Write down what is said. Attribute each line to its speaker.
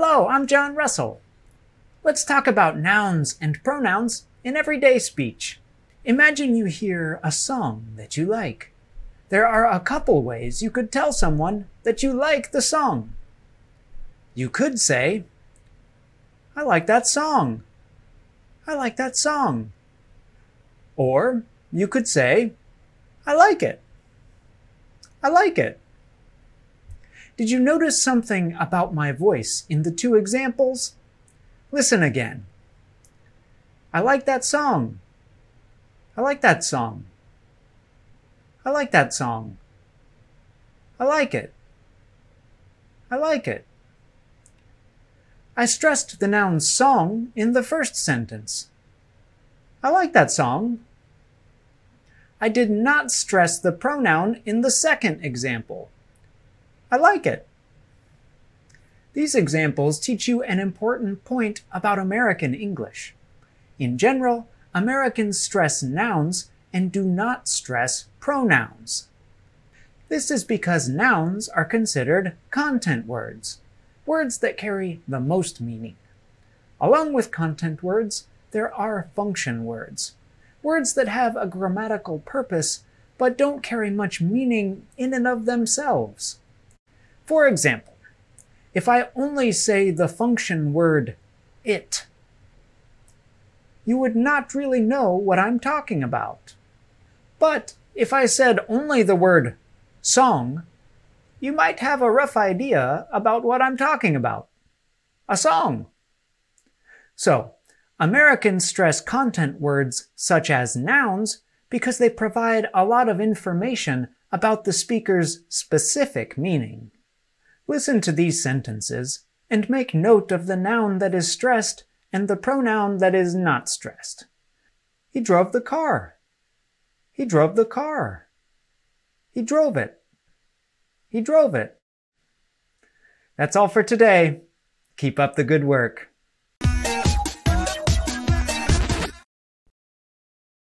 Speaker 1: Hello, I'm John Russell. Let's talk about nouns and pronouns in everyday speech. Imagine you hear a song that you like. There are a couple ways you could tell someone that you like the song. You could say, I like that song. I like that song. Or you could say, I like it. I like it. Did you notice something about my voice in the two examples? Listen again. I like that song. I like that song. I like that song. I like it. I like it. I stressed the noun song in the first sentence. I like that song. I did not stress the pronoun in the second example. I like it. These examples teach you an important point about American English. In general, Americans stress nouns and do not stress pronouns. This is because nouns are considered content words, words that carry the most meaning. Along with content words, there are function words, words that have a grammatical purpose but don't carry much meaning in and of themselves. For example, if I only say the function word it, you would not really know what I'm talking about. But if I said only the word song, you might have a rough idea about what I'm talking about. A song. So, Americans stress content words such as nouns because they provide a lot of information about the speaker's specific meaning. Listen to these sentences and make note of the noun that is stressed and the pronoun that is not stressed. He drove the car. He drove the car. He drove it. He drove it. That's all for today. Keep up the good work.